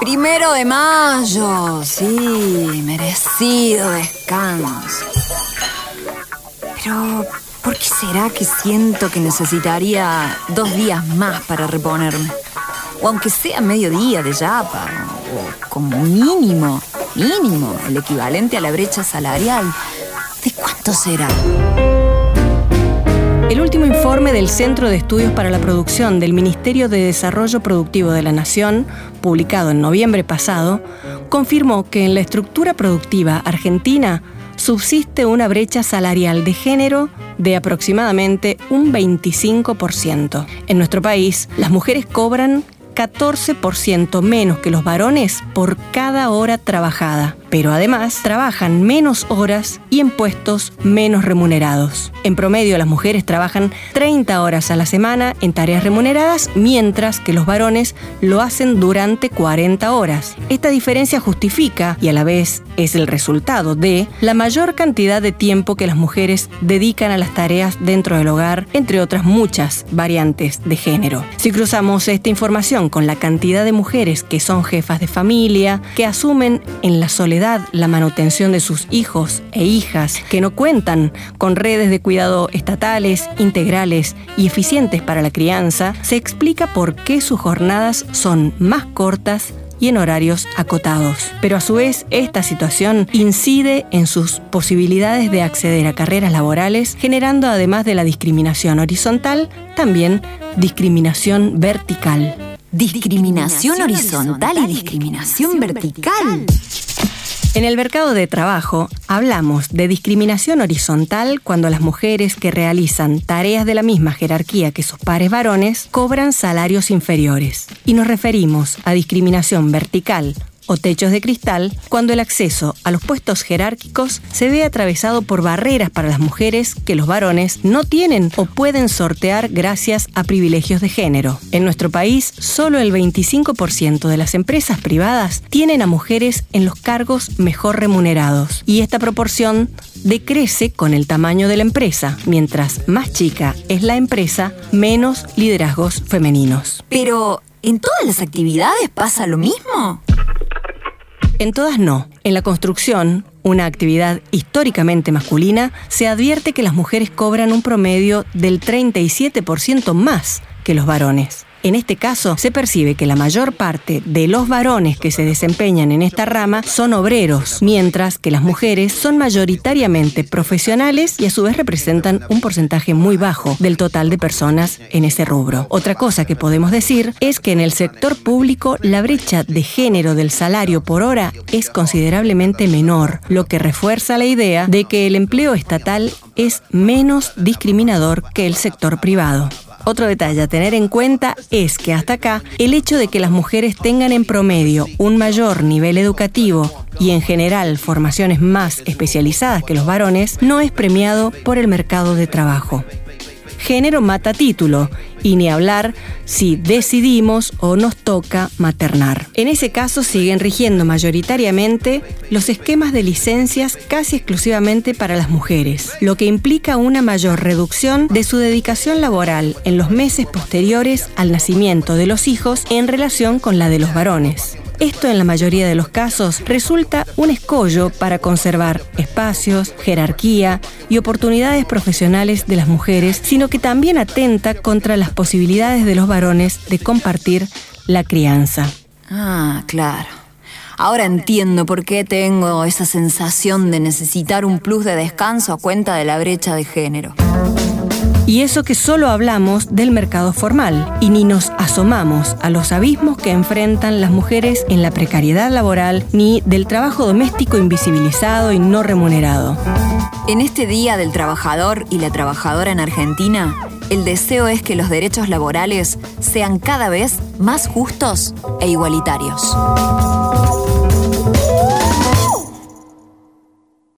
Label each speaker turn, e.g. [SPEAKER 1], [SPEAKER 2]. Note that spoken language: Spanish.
[SPEAKER 1] Primero de mayo, sí, merecido descanso. Pero, ¿por qué será que siento que necesitaría dos días más para reponerme? O aunque sea mediodía de yapa, o como mínimo, mínimo, el equivalente a la brecha salarial. ¿De cuánto será?
[SPEAKER 2] El último informe del Centro de Estudios para la Producción del Ministerio de Desarrollo Productivo de la Nación, publicado en noviembre pasado, confirmó que en la estructura productiva argentina subsiste una brecha salarial de género de aproximadamente un 25%. En nuestro país, las mujeres cobran 14% menos que los varones por cada hora trabajada pero además trabajan menos horas y en puestos menos remunerados. En promedio, las mujeres trabajan 30 horas a la semana en tareas remuneradas, mientras que los varones lo hacen durante 40 horas. Esta diferencia justifica, y a la vez es el resultado de, la mayor cantidad de tiempo que las mujeres dedican a las tareas dentro del hogar, entre otras muchas variantes de género. Si cruzamos esta información con la cantidad de mujeres que son jefas de familia, que asumen en la soledad la manutención de sus hijos e hijas que no cuentan con redes de cuidado estatales, integrales y eficientes para la crianza, se explica por qué sus jornadas son más cortas y en horarios acotados. Pero a su vez, esta situación incide en sus posibilidades de acceder a carreras laborales, generando además de la discriminación horizontal, también discriminación vertical.
[SPEAKER 1] Discriminación horizontal y discriminación vertical.
[SPEAKER 2] En el mercado de trabajo hablamos de discriminación horizontal cuando las mujeres que realizan tareas de la misma jerarquía que sus pares varones cobran salarios inferiores. Y nos referimos a discriminación vertical o techos de cristal cuando el acceso a los puestos jerárquicos se ve atravesado por barreras para las mujeres que los varones no tienen o pueden sortear gracias a privilegios de género. En nuestro país, solo el 25% de las empresas privadas tienen a mujeres en los cargos mejor remunerados y esta proporción decrece con el tamaño de la empresa. Mientras más chica es la empresa, menos liderazgos femeninos.
[SPEAKER 1] Pero, ¿en todas las actividades pasa lo mismo?
[SPEAKER 2] En todas no. En la construcción, una actividad históricamente masculina, se advierte que las mujeres cobran un promedio del 37% más que los varones. En este caso, se percibe que la mayor parte de los varones que se desempeñan en esta rama son obreros, mientras que las mujeres son mayoritariamente profesionales y a su vez representan un porcentaje muy bajo del total de personas en ese rubro. Otra cosa que podemos decir es que en el sector público la brecha de género del salario por hora es considerablemente menor, lo que refuerza la idea de que el empleo estatal es menos discriminador que el sector privado. Otro detalle a tener en cuenta es que hasta acá el hecho de que las mujeres tengan en promedio un mayor nivel educativo y en general formaciones más especializadas que los varones no es premiado por el mercado de trabajo. Género mata título, y ni hablar si decidimos o nos toca maternar. En ese caso siguen rigiendo mayoritariamente los esquemas de licencias casi exclusivamente para las mujeres, lo que implica una mayor reducción de su dedicación laboral en los meses posteriores al nacimiento de los hijos en relación con la de los varones. Esto en la mayoría de los casos resulta un escollo para conservar espacios, jerarquía y oportunidades profesionales de las mujeres, sino que también atenta contra las posibilidades de los varones de compartir la crianza.
[SPEAKER 1] Ah, claro. Ahora entiendo por qué tengo esa sensación de necesitar un plus de descanso a cuenta de la brecha de género.
[SPEAKER 2] Y eso que solo hablamos del mercado formal y ni nos asomamos a los abismos que enfrentan las mujeres en la precariedad laboral ni del trabajo doméstico invisibilizado y no remunerado.
[SPEAKER 1] En este Día del Trabajador y la Trabajadora en Argentina, el deseo es que los derechos laborales sean cada vez más justos e igualitarios.